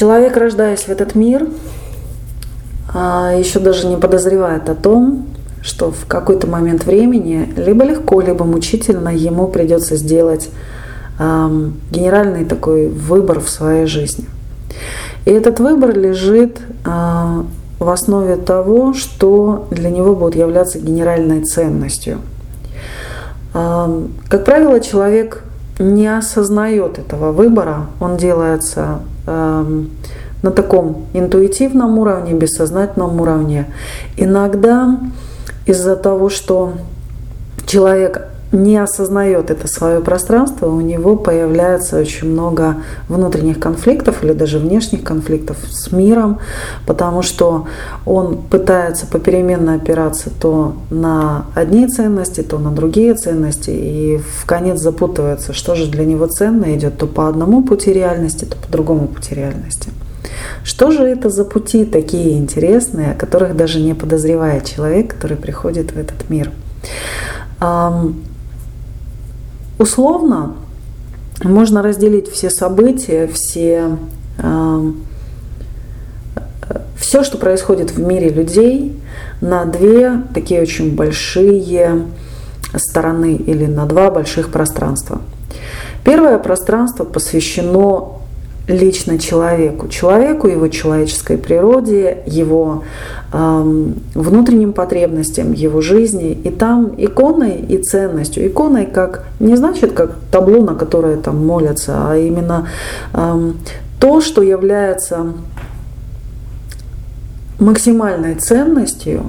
Человек, рождаясь в этот мир, а, еще даже не подозревает о том, что в какой-то момент времени либо легко, либо мучительно ему придется сделать генеральный такой выбор в своей жизни. И этот выбор лежит а, в основе того, что для него будет являться генеральной ценностью. Как правило, человек не осознает этого выбора, он делается на таком интуитивном уровне, бессознательном уровне. Иногда из-за того, что человек не осознает это свое пространство, у него появляется очень много внутренних конфликтов или даже внешних конфликтов с миром, потому что он пытается попеременно опираться то на одни ценности, то на другие ценности, и в конец запутывается, что же для него ценно, идет то по одному пути реальности, то по другому пути реальности. Что же это за пути такие интересные, о которых даже не подозревает человек, который приходит в этот мир? Условно можно разделить все события, все, все, что происходит в мире людей, на две такие очень большие стороны или на два больших пространства. Первое пространство посвящено лично человеку, человеку, его человеческой природе, его э, внутренним потребностям, его жизни. И там иконой и ценностью. Иконой как не значит как табло, на которое там молятся, а именно э, то, что является максимальной ценностью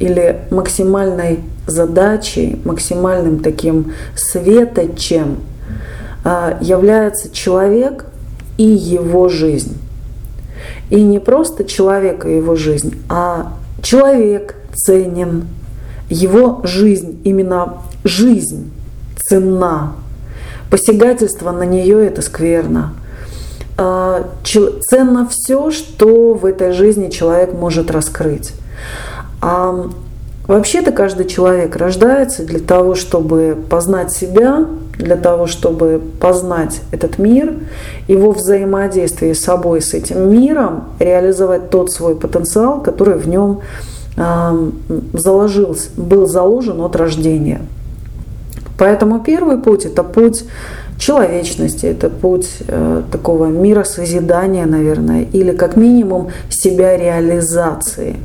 или максимальной задачей, максимальным таким светочем э, является человек, и его жизнь. И не просто человека и его жизнь, а человек ценен, его жизнь, именно жизнь ценна. Посягательство на нее это скверно. А, ценно все, что в этой жизни человек может раскрыть. А Вообще-то каждый человек рождается для того, чтобы познать себя, для того, чтобы познать этот мир, его взаимодействие с собой, с этим миром, реализовать тот свой потенциал, который в нем заложился, был заложен от рождения. Поэтому первый путь – это путь человечности, это путь э, такого мира созидания, наверное, или как минимум себя реализации,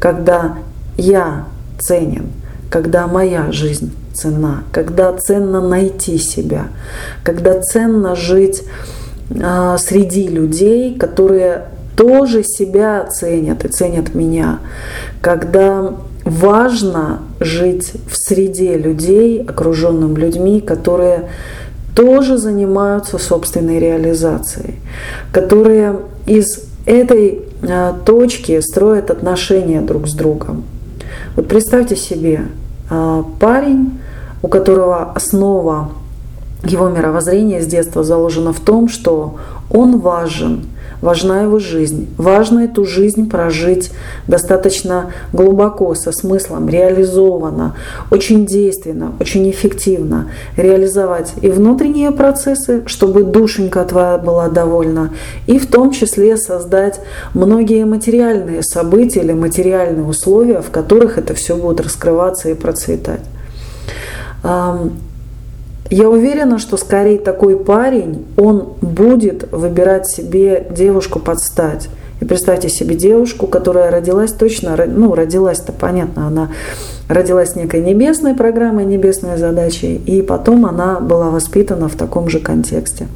когда я ценен, когда моя жизнь ценна, когда ценно найти себя, когда ценно жить э, среди людей, которые тоже себя ценят и ценят меня, когда важно жить в среде людей, окруженным людьми, которые тоже занимаются собственной реализацией, которые из этой э, точки строят отношения друг с другом. Вот представьте себе, а, парень, у которого основа его мировоззрения с детства заложена в том, что он важен – важна его жизнь. Важно эту жизнь прожить достаточно глубоко, со смыслом, реализованно, очень действенно, очень эффективно. Реализовать и внутренние процессы, чтобы душенька твоя была довольна, и в том числе создать многие материальные события или материальные условия, в которых это все будет раскрываться и процветать. Я уверена, что скорее такой парень, он будет выбирать себе девушку под стать. И представьте себе девушку, которая родилась точно, ну, родилась-то понятно, она родилась некой небесной программой, небесной задачей, и потом она была воспитана в таком же контексте.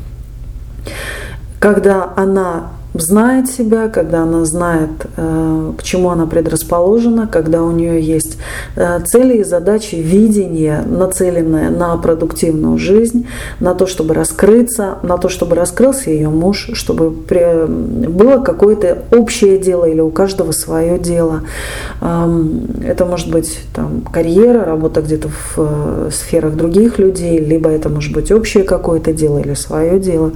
Когда она знает себя, когда она знает, э, к чему она предрасположена, когда у нее есть э, цели и задачи, видение, нацеленное на продуктивную жизнь, на то, чтобы раскрыться, на то, чтобы раскрылся ее муж, чтобы было какое-то общее дело или у каждого свое дело. Это может быть там, карьера, работа где-то в э, сферах других людей, либо это может быть общее какое-то дело или свое дело.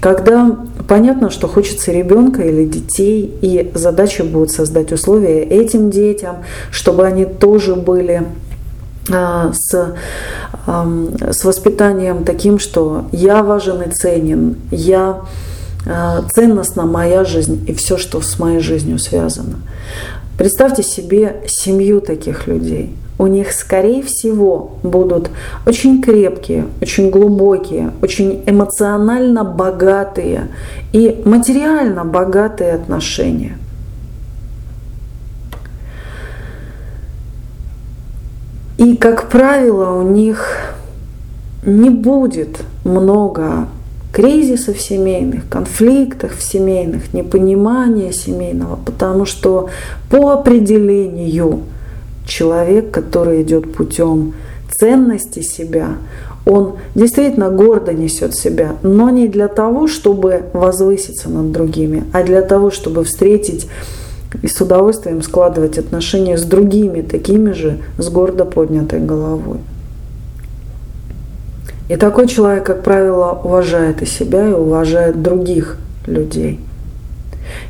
Когда понятно, что хочется ребенка или детей, и задача будет создать условия этим детям, чтобы они тоже были а, с, с воспитанием таким, что я важен и ценен, я э, ценностна моя жизнь и все, что с моей жизнью связано. Представьте себе семью таких людей. У них, скорее всего, будут очень крепкие, очень глубокие, очень эмоционально богатые и материально богатые отношения. И, как правило, у них не будет много кризисов семейных, конфликтов семейных, непонимания семейного, потому что по определению человек, который идет путем ценности себя, он действительно гордо несет себя, но не для того, чтобы возвыситься над другими, а для того, чтобы встретить и с удовольствием складывать отношения с другими, такими же, с гордо поднятой головой. И такой человек, как правило, уважает и себя, и уважает других людей.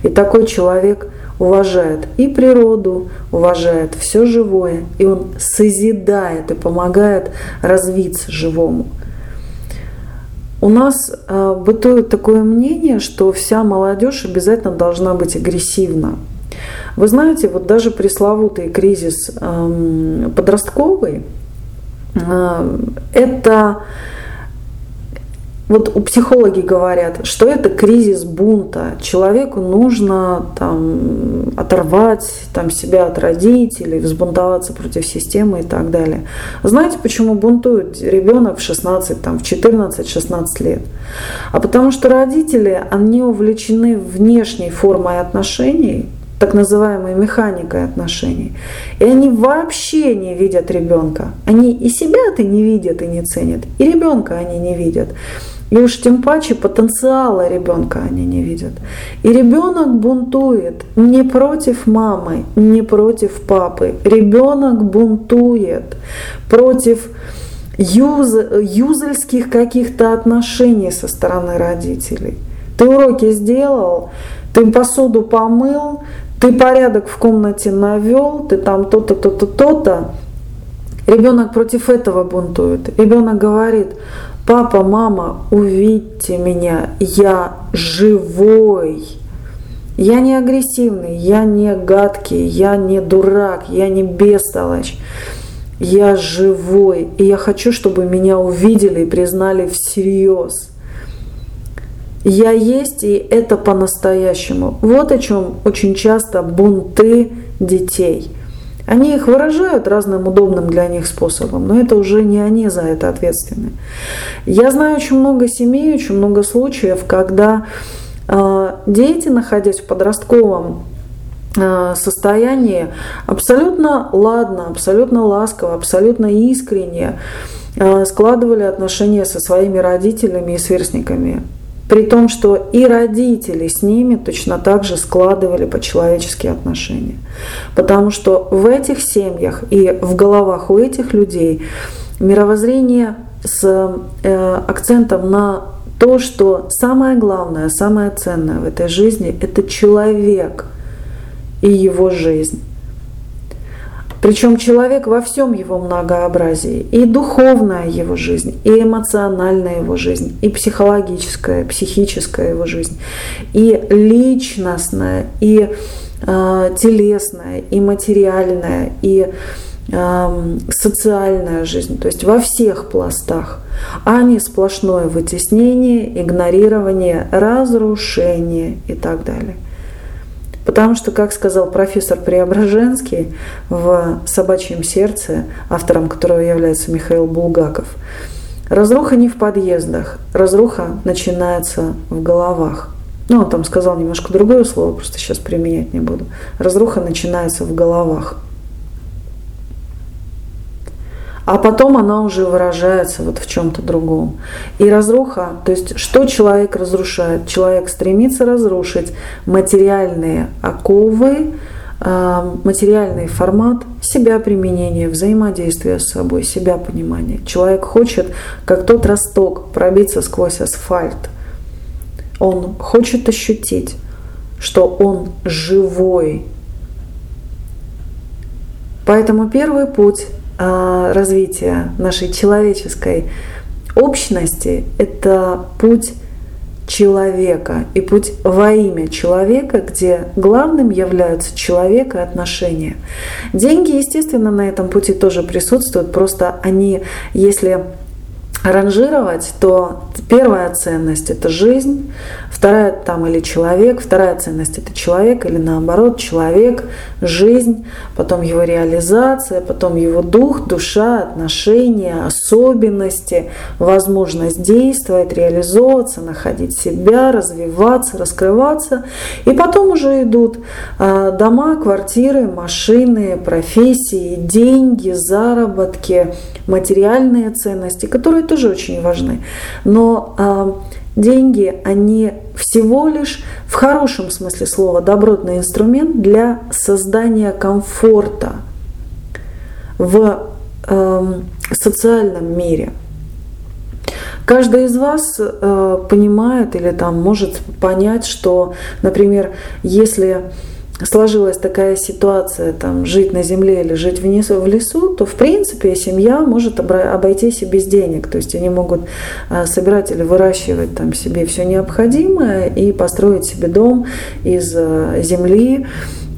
И такой человек уважает и природу, уважает все живое, и он созидает и помогает развиться живому. У нас э, бытует такое мнение, что вся молодежь обязательно должна быть агрессивна. Вы знаете, вот даже пресловутый кризис э, подростковый, э, это вот у психологи говорят, что это кризис бунта. Человеку нужно там, оторвать там, себя от родителей, взбунтоваться против системы и так далее. Знаете, почему бунтует ребенок в 16, там, в 14-16 лет? А потому что родители, они увлечены внешней формой отношений, так называемой механикой отношений. И они вообще не видят ребенка. Они и себя-то не видят и не ценят, и ребенка они не видят. И уж тем паче потенциала ребенка они не видят. И ребенок бунтует не против мамы, не против папы. Ребенок бунтует против юз, юзельских каких-то отношений со стороны родителей. Ты уроки сделал, ты посуду помыл, ты порядок в комнате навел, ты там то-то, то-то, то-то. Ребенок против этого бунтует. Ребенок говорит, папа, мама, увидьте меня, я живой. Я не агрессивный, я не гадкий, я не дурак, я не бестолочь. Я живой, и я хочу, чтобы меня увидели и признали всерьез. Я есть, и это по-настоящему. Вот о чем очень часто бунты детей. Они их выражают разным удобным для них способом, но это уже не они за это ответственны. Я знаю очень много семей, очень много случаев, когда э, дети, находясь в подростковом э, состоянии, абсолютно ладно, абсолютно ласково, абсолютно искренне э, складывали отношения со своими родителями и сверстниками. При том, что и родители с ними точно так же складывали по-человеческие отношения. Потому что в этих семьях и в головах у этих людей мировоззрение с э, акцентом на то, что самое главное, самое ценное в этой жизни – это человек и его жизнь. Причем человек во всем его многообразии. И духовная его жизнь, и эмоциональная его жизнь, и психологическая, психическая его жизнь, и личностная, и э, телесная, и материальная, и э, социальная жизнь. То есть во всех пластах, а не сплошное вытеснение, игнорирование, разрушение и так далее. Потому что, как сказал профессор Преображенский в «Собачьем сердце», автором которого является Михаил Булгаков, разруха не в подъездах, разруха начинается в головах. Ну, он там сказал немножко другое слово, просто сейчас применять не буду. Разруха начинается в головах а потом она уже выражается вот в чем-то другом. И разруха, то есть что человек разрушает? Человек стремится разрушить материальные оковы, а, материальный формат себя применения, взаимодействия с собой, себя понимания. Человек хочет, как тот росток, пробиться сквозь асфальт. Он хочет ощутить, что он живой. Поэтому первый путь развития нашей человеческой общности – это путь человека и путь во имя человека, где главным являются человек и отношения. Деньги, естественно, на этом пути тоже присутствуют, просто они, если ранжировать, то первая ценность – это жизнь, вторая там или человек, вторая ценность – это человек или наоборот человек, жизнь, потом его реализация, потом его дух, душа, отношения, особенности, возможность действовать, реализовываться, находить себя, развиваться, раскрываться. И потом уже идут а, дома, квартиры, машины, профессии, деньги, заработки, материальные ценности, которые тоже очень важны. Но э, деньги, они всего лишь в хорошем смысле слова добротный инструмент для создания комфорта в э, социальном мире. Каждый из вас э, понимает или там может понять, что, например, если сложилась такая ситуация, там, жить на земле или жить внизу в лесу, то, в принципе, семья может обойтись и без денег. То есть они могут а, собирать или выращивать там себе все необходимое и построить себе дом из а, земли,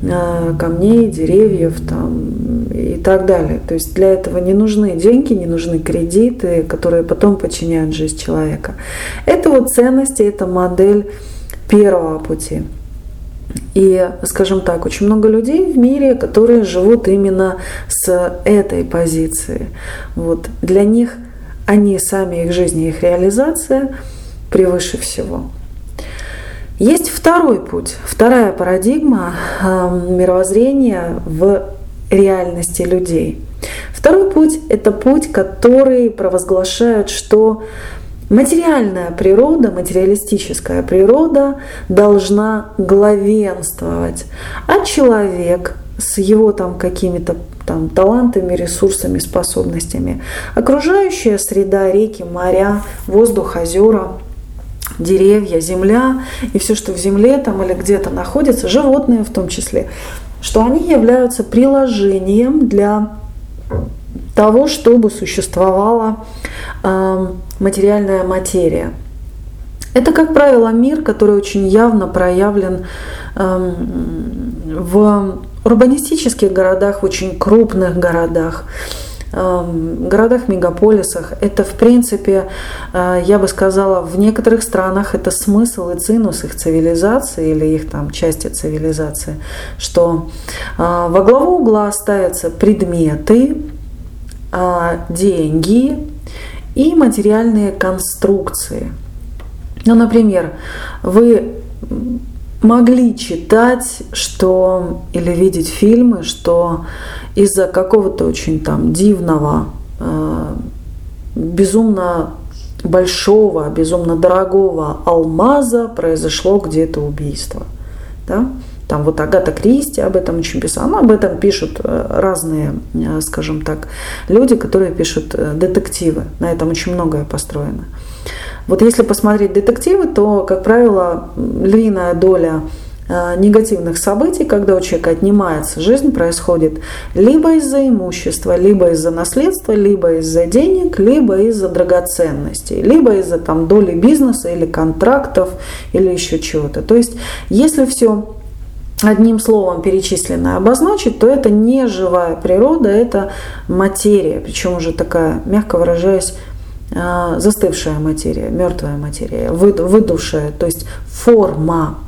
а, камней, деревьев там, и так далее. То есть для этого не нужны деньги, не нужны кредиты, которые потом подчиняют жизнь человека. Это вот ценности, это модель первого пути. И, скажем так, очень много людей в мире, которые живут именно с этой позиции. Вот. Для них они сами, их жизнь и их реализация превыше всего. Есть второй путь, вторая парадигма э, мировоззрения в реальности людей. Второй путь – это путь, который провозглашает, что Материальная природа, материалистическая природа должна главенствовать, а человек с его там какими-то там талантами, ресурсами, способностями, окружающая среда, реки, моря, воздух, озера, деревья, земля и все, что в земле там или где-то находится, животные в том числе, что они являются приложением для того, чтобы существовала э, материальная материя. Это, как правило, мир, который очень явно проявлен э, в урбанистических городах, в очень крупных городах эм, городах, мегаполисах. Это, в принципе, э, я бы сказала, в некоторых странах это смысл и цинус их цивилизации или их там части цивилизации, что э, во главу угла ставятся предметы, деньги и материальные конструкции. Ну, например, вы могли читать, что или видеть фильмы, что из-за какого-то очень там дивного, э, безумно большого, безумно дорогого алмаза произошло где-то убийство. Да? Там вот Агата Кристи об этом очень писала. Ну, об этом пишут э, разные, э, скажем так, люди, которые пишут э, детективы. На этом очень многое построено. Вот если посмотреть детективы, то, как правило, львиная доля негативных событий, когда у человека отнимается жизнь, происходит либо из-за имущества, либо из-за наследства, либо из-за денег, либо из-за драгоценностей, либо из-за там, доли бизнеса или контрактов или еще чего-то. То есть, если все одним словом перечисленное обозначить, то это не живая природа, это материя, причем уже такая, мягко выражаясь, а, застывшая материя, мертвая материя, выдувшая, то есть форма.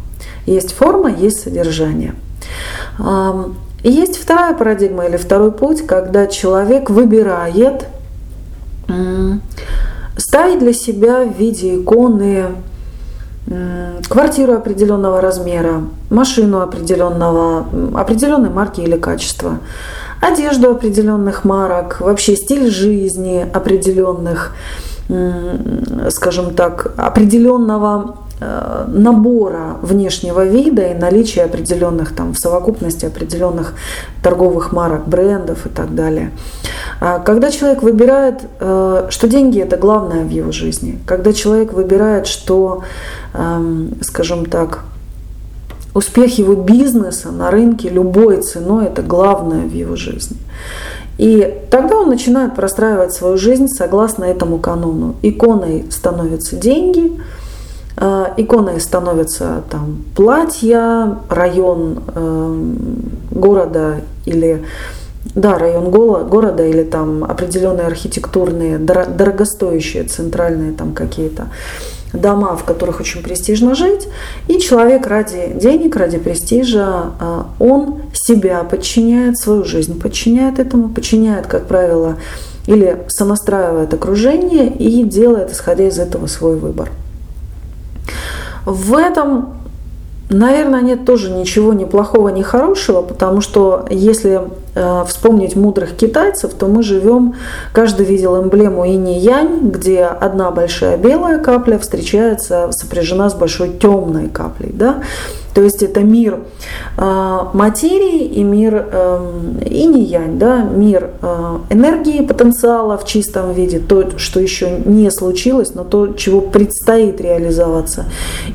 Есть форма, есть содержание. И есть вторая парадигма или второй путь, когда человек выбирает ставить для себя в виде иконы квартиру определенного размера, машину определенного, определенной марки или качества, одежду определенных марок, вообще стиль жизни определенных, скажем так, определенного Э, набора внешнего вида и наличия определенных там в совокупности определенных торговых марок, брендов и так далее. А когда человек выбирает, э, что деньги это главное в его жизни, когда человек выбирает, что, эм, скажем так, успех его бизнеса на рынке любой ценой это главное в его жизни. И тогда он начинает простраивать свою жизнь согласно этому канону. Иконой становятся деньги – э, иконой становится там платья, район э, города или да, район города или там определенные архитектурные, дорогостоящие центральные там какие-то дома, в которых очень престижно жить, и человек ради денег, ради престижа, а, он себя подчиняет, свою жизнь подчиняет этому, подчиняет, как правило, или сонастраивает окружение и делает, исходя из этого, свой выбор. В этом Наверное, нет тоже ничего ни плохого, ни хорошего, потому что если э, вспомнить мудрых китайцев, то мы живем, каждый видел эмблему инь-янь, где одна большая белая капля встречается, сопряжена с большой темной каплей. Да? То есть это мир э, материи и мир э, инь-янь, да? мир э, энергии, потенциала в чистом виде, то, что еще не случилось, но то, чего предстоит реализоваться.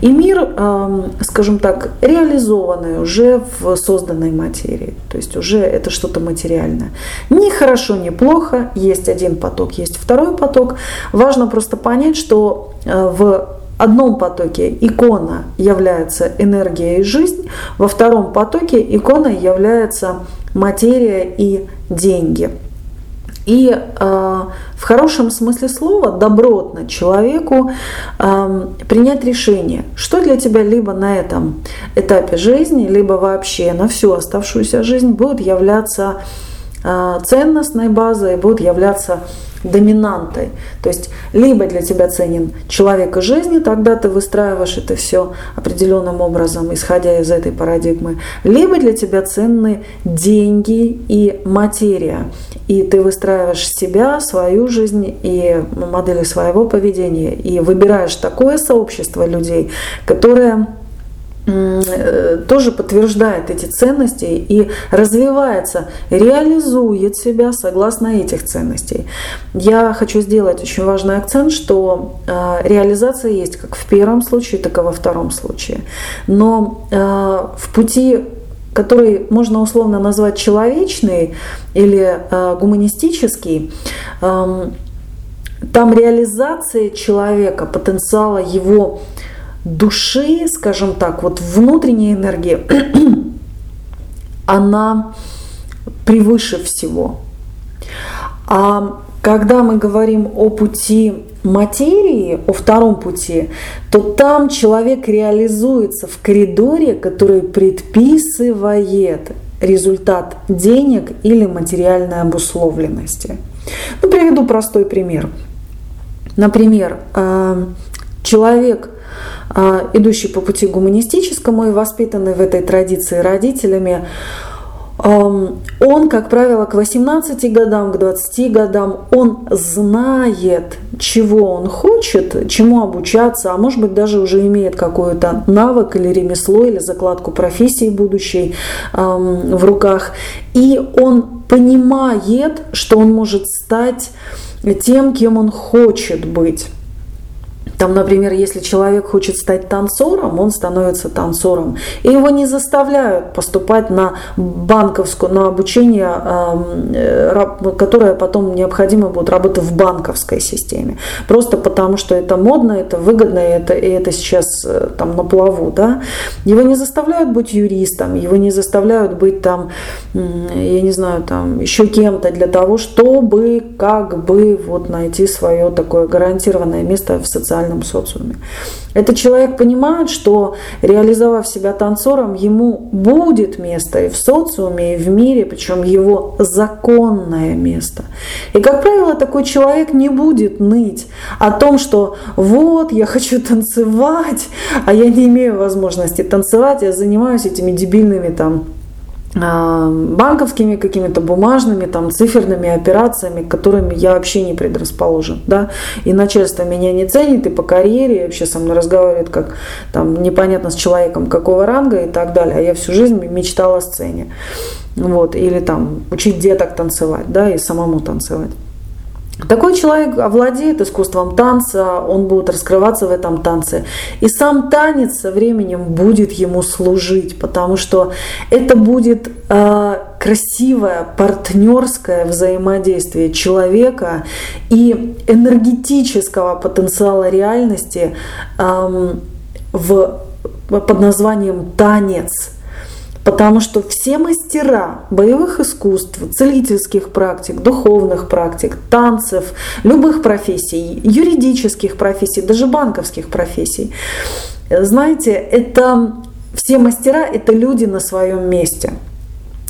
И мир, э, скажем так, реализованный уже в созданной материи. То есть уже это что-то материальное. Ни хорошо, ни плохо. Есть один поток, есть второй поток. Важно просто понять, что э, в одном потоке икона является энергия и жизнь, во втором потоке икона является материя и деньги. И э, в хорошем смысле слова добротно человеку э, принять решение, что для тебя либо на этом этапе жизни, либо вообще на всю оставшуюся жизнь будет являться э, ценностной базой, будет являться доминантой. То есть либо для тебя ценен человек и жизни, тогда ты выстраиваешь это все определенным образом, исходя из этой парадигмы, либо для тебя ценны деньги и материя. И ты выстраиваешь себя, свою жизнь и модели своего поведения, и выбираешь такое сообщество людей, которое тоже подтверждает эти ценности и развивается, реализует себя согласно этих ценностей. Я хочу сделать очень важный акцент, что э, реализация есть как в первом случае, так и во втором случае. Но э, в пути который можно условно назвать человечный или гуманистический, эм, там реализация человека, потенциала его души, скажем так, вот внутренняя энергия, она превыше всего. А когда мы говорим о пути материи, о втором пути, то там человек реализуется в коридоре, который предписывает результат денег или материальной обусловленности. Ну, приведу простой пример. Например, э, человек идущий по пути гуманистическому и воспитанный в этой традиции родителями, он, как правило, к 18 годам, к 20 годам, он знает, чего он хочет, чему обучаться, а может быть даже уже имеет какой-то навык или ремесло, или закладку профессии будущей в руках. И он понимает, что он может стать тем, кем он хочет быть. Там, например, если человек хочет стать танцором, он становится танцором. И его не заставляют поступать на банковскую, на обучение, э, которое потом необходимо будет работать в банковской системе. Просто потому, что это модно, это выгодно, и это, и это сейчас э, там на плаву. Да? Его не заставляют быть юристом, его не заставляют быть там, я не знаю, там еще кем-то для того, чтобы как бы вот найти свое такое гарантированное место в социальном социальном социуме. Этот человек понимает, что реализовав себя танцором, ему будет место и в социуме, и в мире, причем его законное место. И, как правило, такой человек не будет ныть о том, что вот, я хочу танцевать, а я не имею возможности танцевать, я занимаюсь этими дебильными там банковскими какими-то бумажными, там, циферными операциями, к которым я вообще не предрасположен. Да? И начальство меня не ценит, и по карьере, вообще со мной разговаривает как там, непонятно с человеком какого ранга и так далее. А я всю жизнь мечтала о сцене. Вот, или там учить деток танцевать, да, и самому танцевать. Такой человек овладеет искусством танца, он будет раскрываться в этом танце. И сам танец со временем будет ему служить, потому что это будет э, красивое партнерское взаимодействие человека и энергетического потенциала реальности. Э, в, под названием «танец», Потому что все мастера боевых искусств, целительских практик, духовных практик, танцев, любых профессий, юридических профессий, даже банковских профессий, знаете, это все мастера – это люди на своем месте.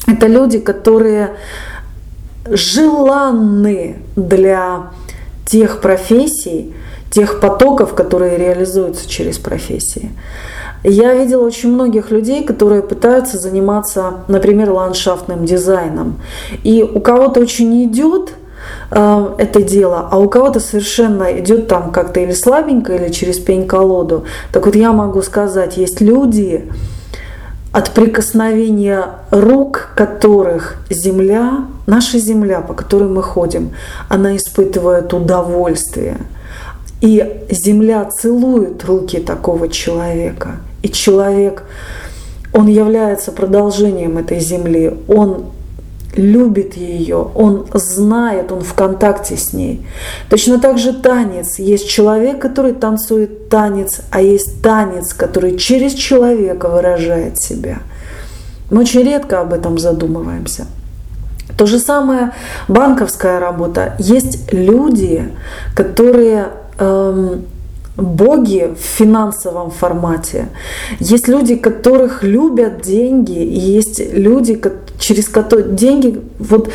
Это люди, которые желанны для тех профессий, тех потоков, которые реализуются через профессии. Я видела очень многих людей, которые пытаются заниматься, например, ландшафтным дизайном. И у кого-то очень идет э, это дело, а у кого-то совершенно идет там как-то или слабенько, или через пень-колоду. Так вот я могу сказать, есть люди, от прикосновения рук которых земля, наша земля, по которой мы ходим, она испытывает удовольствие. И земля целует руки такого человека – и человек, он является продолжением этой земли, он любит ее, он знает, он в контакте с ней. Точно так же танец. Есть человек, который танцует танец, а есть танец, который через человека выражает себя. Мы очень редко об этом задумываемся. То же самое банковская работа. Есть люди, которые боги в финансовом формате. Есть люди, которых любят деньги, и есть люди, через которые деньги, вот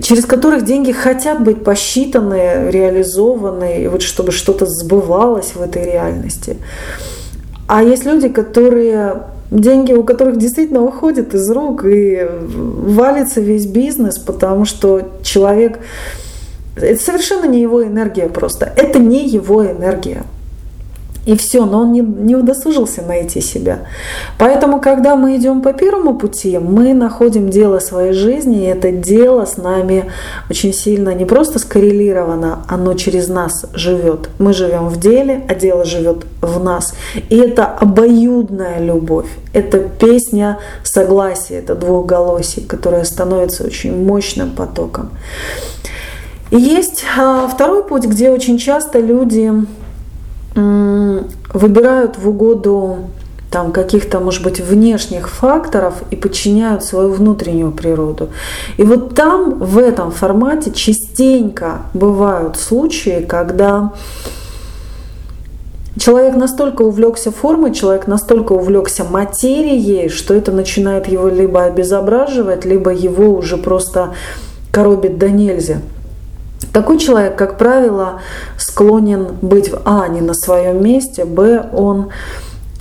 через которых деньги хотят быть посчитаны, реализованы, вот чтобы что-то сбывалось в этой реальности. А есть люди, которые деньги у которых действительно уходят из рук и валится весь бизнес, потому что человек это совершенно не его энергия просто. Это не его энергия. И все, но он не, не удосужился найти себя. Поэтому, когда мы идем по первому пути, мы находим дело своей жизни, и это дело с нами очень сильно не просто скоррелировано, оно через нас живет. Мы живем в деле, а дело живет в нас. И это обоюдная любовь, это песня согласия, это двухголосие, которая становится очень мощным потоком. Есть а, второй путь, где очень часто люди выбирают в угоду там каких-то, может быть, внешних факторов и подчиняют свою внутреннюю природу. И вот там, в этом формате, частенько бывают случаи, когда человек настолько увлекся формой, человек настолько увлекся материей, что это начинает его либо обезображивать, либо его уже просто коробит до нельзя. Такой человек, как правило, склонен быть а не на своем месте, б он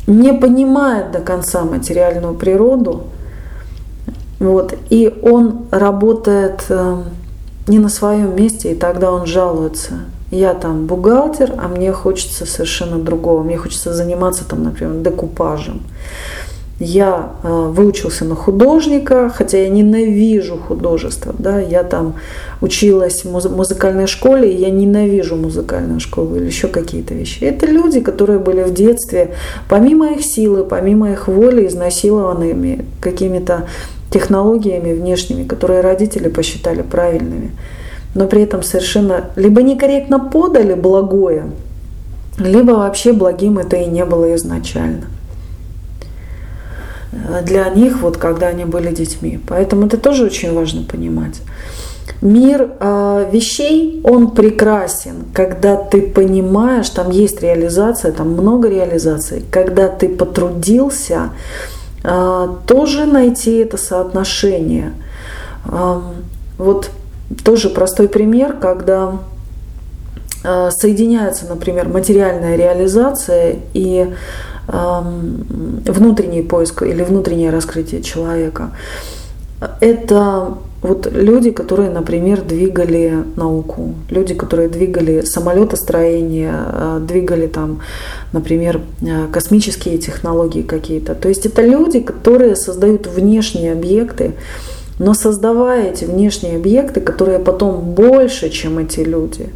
не понимает до конца материальную природу, вот, и он работает э, не на своем месте, и тогда он жалуется. Я там бухгалтер, а мне хочется совершенно другого. Мне хочется заниматься там, например, декупажем. Я э, выучился на художника, хотя я ненавижу художество. Да? Я там училась в музыкальной школе, и я ненавижу музыкальную школу или еще какие-то вещи. Это люди, которые были в детстве, помимо их силы, помимо их воли, изнасилованными какими-то технологиями внешними, которые родители посчитали правильными, но при этом совершенно либо некорректно подали благое, либо вообще благим это и не было изначально для них, вот когда они были детьми. Поэтому это тоже очень важно понимать. Мир э, вещей, он прекрасен, когда ты понимаешь, там есть реализация, там много реализаций, когда ты потрудился э, тоже найти это соотношение. Э, вот тоже простой пример, когда соединяется, например, материальная реализация и внутренний поиск или внутреннее раскрытие человека. Это вот люди, которые, например, двигали науку, люди, которые двигали самолетостроение, а, двигали там, например, а, космические технологии какие-то. То есть это люди, которые создают внешние объекты, но создавая эти внешние объекты, которые потом больше, чем эти люди,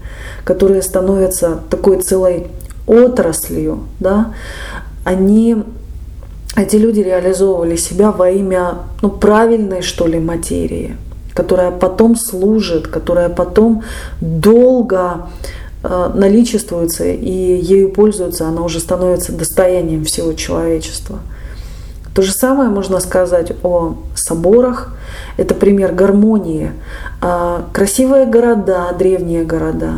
которые становятся такой целой отраслью, да, они, эти люди реализовывали себя во имя ну, правильной, что ли, материи, которая потом служит, которая потом долго э, наличествуется и ею пользуются, она уже становится достоянием всего человечества. То же самое можно сказать о соборах. Это пример гармонии. А, красивые города, древние города,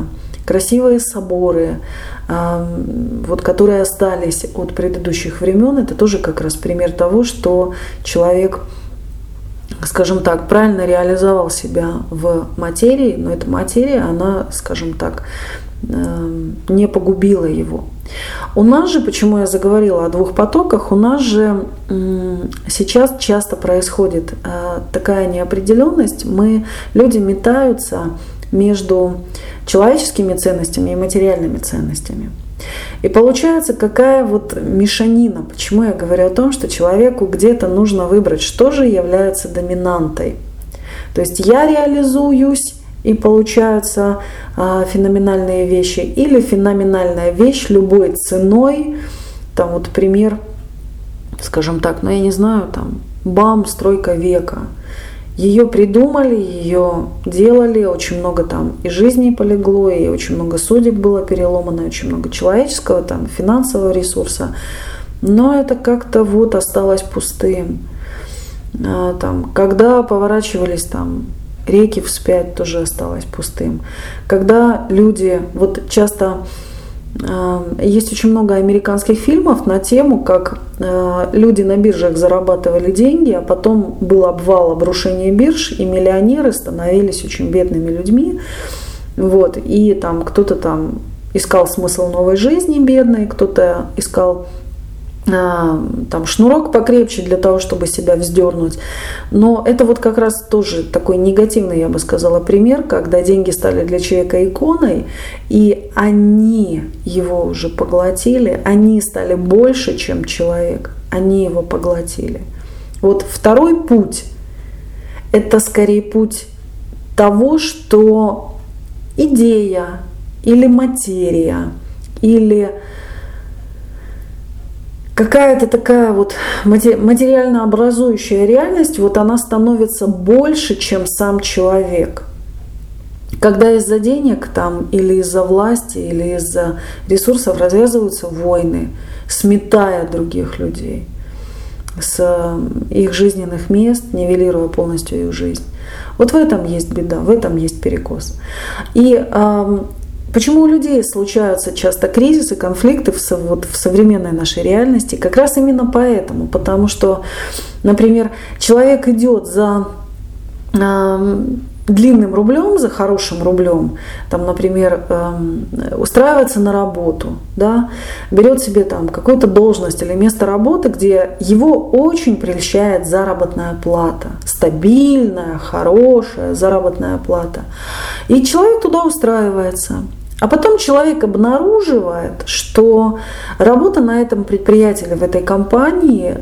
красивые соборы, а, вот, которые остались от предыдущих времен, это тоже как раз пример того, что человек скажем так, правильно реализовал себя в материи, но эта материя, она, скажем так, эм, не погубила его. У нас же, почему я заговорила о двух потоках, у нас же сейчас часто происходит э, такая неопределенность. Мы, люди метаются между человеческими ценностями и материальными ценностями. И получается какая вот мешанина. Почему я говорю о том, что человеку где-то нужно выбрать, что же является доминантой. То есть я реализуюсь, и получаются а, феноменальные вещи, или феноменальная вещь любой ценой, там вот пример, скажем так, ну я не знаю, там БАМ, стройка века – ее придумали, ее делали, очень много там и жизней полегло, и очень много судеб было переломано, очень много человеческого, там, финансового ресурса. Но это как-то вот осталось пустым. А, там, когда поворачивались там реки вспять, тоже осталось пустым. Когда люди, вот часто есть очень много американских фильмов на тему, как э, люди на биржах зарабатывали деньги, а потом был обвал, обрушение бирж, и миллионеры становились очень бедными людьми. Вот, и там кто-то там искал смысл новой жизни бедный, кто-то искал там шнурок покрепче для того, чтобы себя вздернуть. Но это вот как раз тоже такой негативный, я бы сказала, пример, когда деньги стали для человека иконой, и они его уже поглотили, они стали больше, чем человек, они его поглотили. Вот второй путь – это скорее путь того, что идея или материя, или какая-то такая вот материально образующая реальность, вот она становится больше, чем сам человек. Когда из-за денег там или из-за власти, или из-за ресурсов развязываются войны, сметая других людей с их жизненных мест, нивелируя полностью их жизнь. Вот в этом есть беда, в этом есть перекос. И Почему у людей случаются часто кризисы, конфликты в, вот, в современной нашей реальности? Как раз именно поэтому. Потому что, например, человек идет за э, длинным рублем, за хорошим рублем, там, например, э, устраивается на работу, да, берет себе там какую-то должность или место работы, где его очень прельщает заработная плата, стабильная, хорошая заработная плата. И человек туда устраивается. А потом человек обнаруживает, что работа на этом предприятии или в этой компании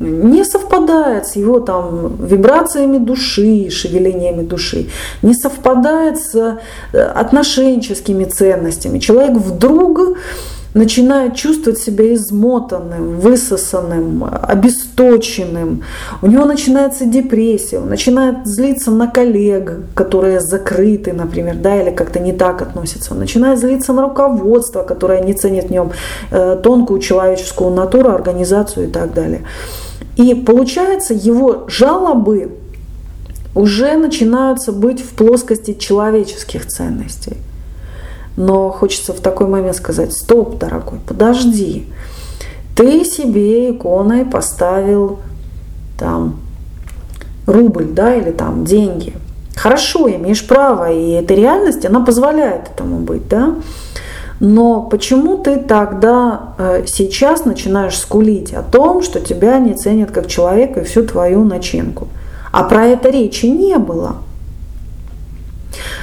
не совпадает с его там вибрациями души, шевелениями души, не совпадает с э, отношенческими ценностями. Человек вдруг начинает чувствовать себя измотанным, высосанным, обесточенным. У него начинается депрессия, он начинает злиться на коллег, которые закрыты, например, да, или как-то не так относятся. Он начинает злиться на руководство, которое не ценит в нем э, тонкую человеческую натуру, организацию и так далее. И получается, его жалобы уже начинаются быть в плоскости человеческих ценностей. Но хочется в такой момент сказать, стоп, дорогой, подожди. Ты себе иконой поставил там рубль, да, или там деньги. Хорошо, имеешь право, и эта реальность, она позволяет этому быть, да. Но почему ты тогда э, сейчас начинаешь скулить о том, что тебя не ценят как человека и всю твою начинку? А про это речи не было.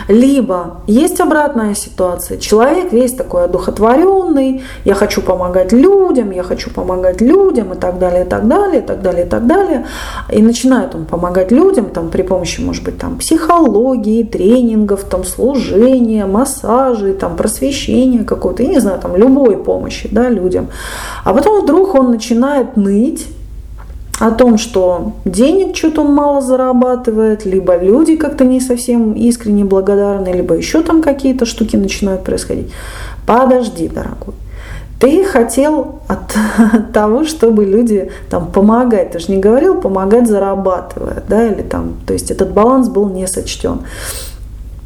Либо есть обратная ситуация. Человек весь такой одухотворенный, я хочу помогать людям, я хочу помогать людям и так далее, и так далее, и так далее, и так далее. И начинает он помогать людям там, при помощи, может быть, там, психологии, тренингов, там, служения, массажей, там, просвещения какого-то, я не знаю, там, любой помощи да, людям. А потом вдруг он начинает ныть, о том, что денег что-то он мало зарабатывает, либо люди как-то не совсем искренне благодарны, либо еще там какие-то штуки начинают происходить. Подожди, дорогой. Ты хотел от того, чтобы люди там помогать. Ты же не говорил помогать зарабатывая, да, или там, то есть этот баланс был не сочтен.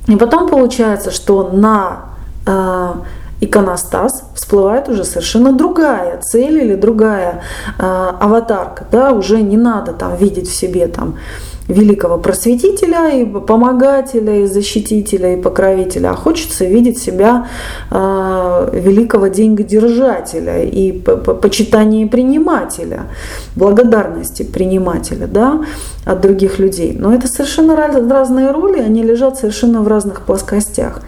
И потом получается, что на э, иконостас всплывает уже совершенно другая цель или другая э, аватарка, да, уже не надо там видеть в себе там великого просветителя и помогателя, и защитителя, и покровителя, а хочется видеть себя э, великого деньгодержателя и почитания принимателя, благодарности принимателя да, от других людей. Но это совершенно разные роли, они лежат совершенно в разных плоскостях.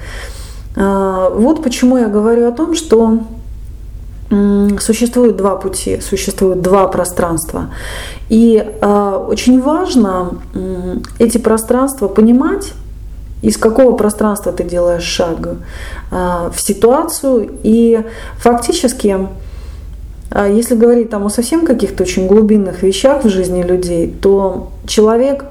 Э, вот почему я говорю о том, что Существует два пути, существует два пространства. И э, очень важно эти пространства понимать, из какого пространства ты делаешь шаг э, в ситуацию. И фактически, если говорить там о совсем каких-то очень глубинных вещах в жизни людей, то человек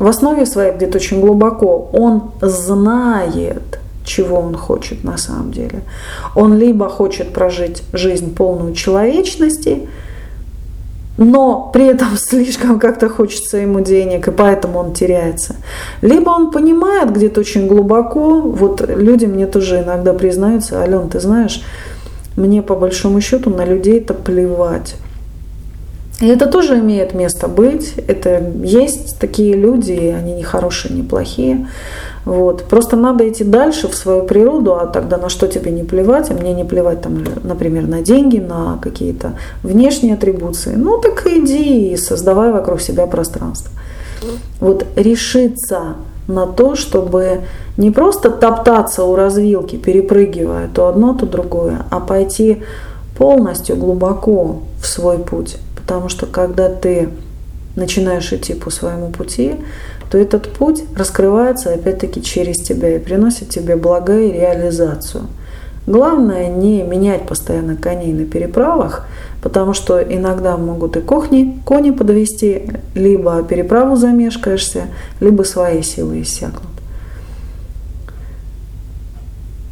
в основе своей где-то очень глубоко, он знает – чего он хочет на самом деле. Он либо хочет прожить жизнь полную человечности, но при этом слишком как-то хочется ему денег, и поэтому он теряется. Либо он понимает где-то очень глубоко, вот люди мне тоже иногда признаются, Ален, ты знаешь, мне по большому счету на людей-то плевать. И это тоже имеет место быть. Это есть такие люди, они не хорошие, не плохие. Вот. Просто надо идти дальше в свою природу, а тогда на что тебе не плевать, а мне не плевать, там, например, на деньги, на какие-то внешние атрибуции. Ну так иди и создавай вокруг себя пространство. Вот решиться на то, чтобы не просто топтаться у развилки, перепрыгивая то одно, то другое, а пойти полностью глубоко в свой путь. Потому что когда ты начинаешь идти по своему пути, то этот путь раскрывается опять-таки через тебя и приносит тебе блага и реализацию. Главное не менять постоянно коней на переправах, потому что иногда могут и кохни, кони подвести, либо переправу замешкаешься, либо свои силы иссякнут.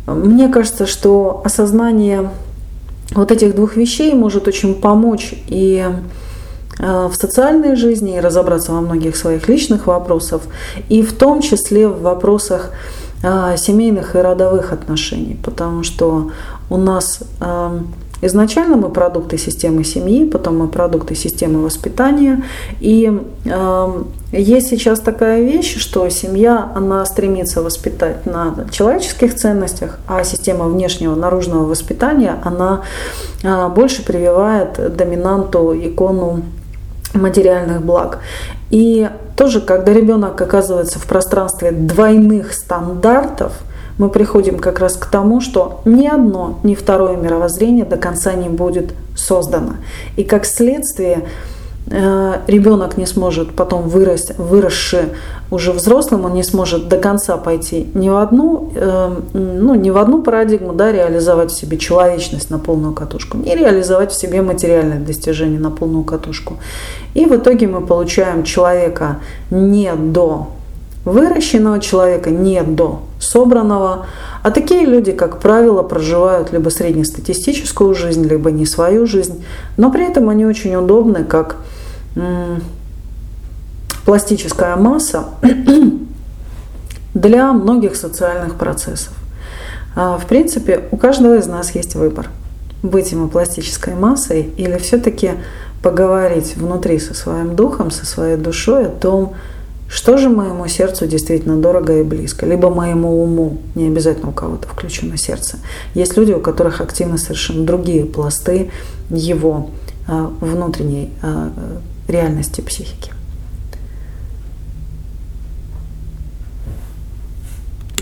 Мне кажется, что осознание вот этих двух вещей может очень помочь и в социальной жизни и разобраться во многих своих личных вопросах, и в том числе в вопросах э, семейных и родовых отношений, потому что у нас э, изначально мы продукты системы семьи, потом мы продукты системы воспитания, и есть сейчас такая вещь, что семья, она стремится воспитать на человеческих ценностях, а система внешнего, наружного воспитания, она больше прививает доминанту, икону материальных благ. И тоже, когда ребенок оказывается в пространстве двойных стандартов, мы приходим как раз к тому, что ни одно, ни второе мировоззрение до конца не будет создано. И как следствие ребенок не сможет потом вырасти, выросший уже взрослым, он не сможет до конца пойти ни в одну, э, ну, ни в одну парадигму, да, реализовать в себе человечность на полную катушку, не реализовать в себе материальное достижение на полную катушку. И в итоге мы получаем человека не до выращенного человека, не до собранного. А такие люди, как правило, проживают либо среднестатистическую жизнь, либо не свою жизнь, но при этом они очень удобны, как пластическая масса для многих социальных процессов. А, в принципе, у каждого из нас есть выбор. Быть ему пластической массой или все-таки поговорить внутри со своим духом, со своей душой о том, что же моему сердцу действительно дорого и близко, либо моему уму, не обязательно у кого-то включено сердце. Есть люди, у которых активны совершенно другие пласты его а, внутренней а, реальности психики.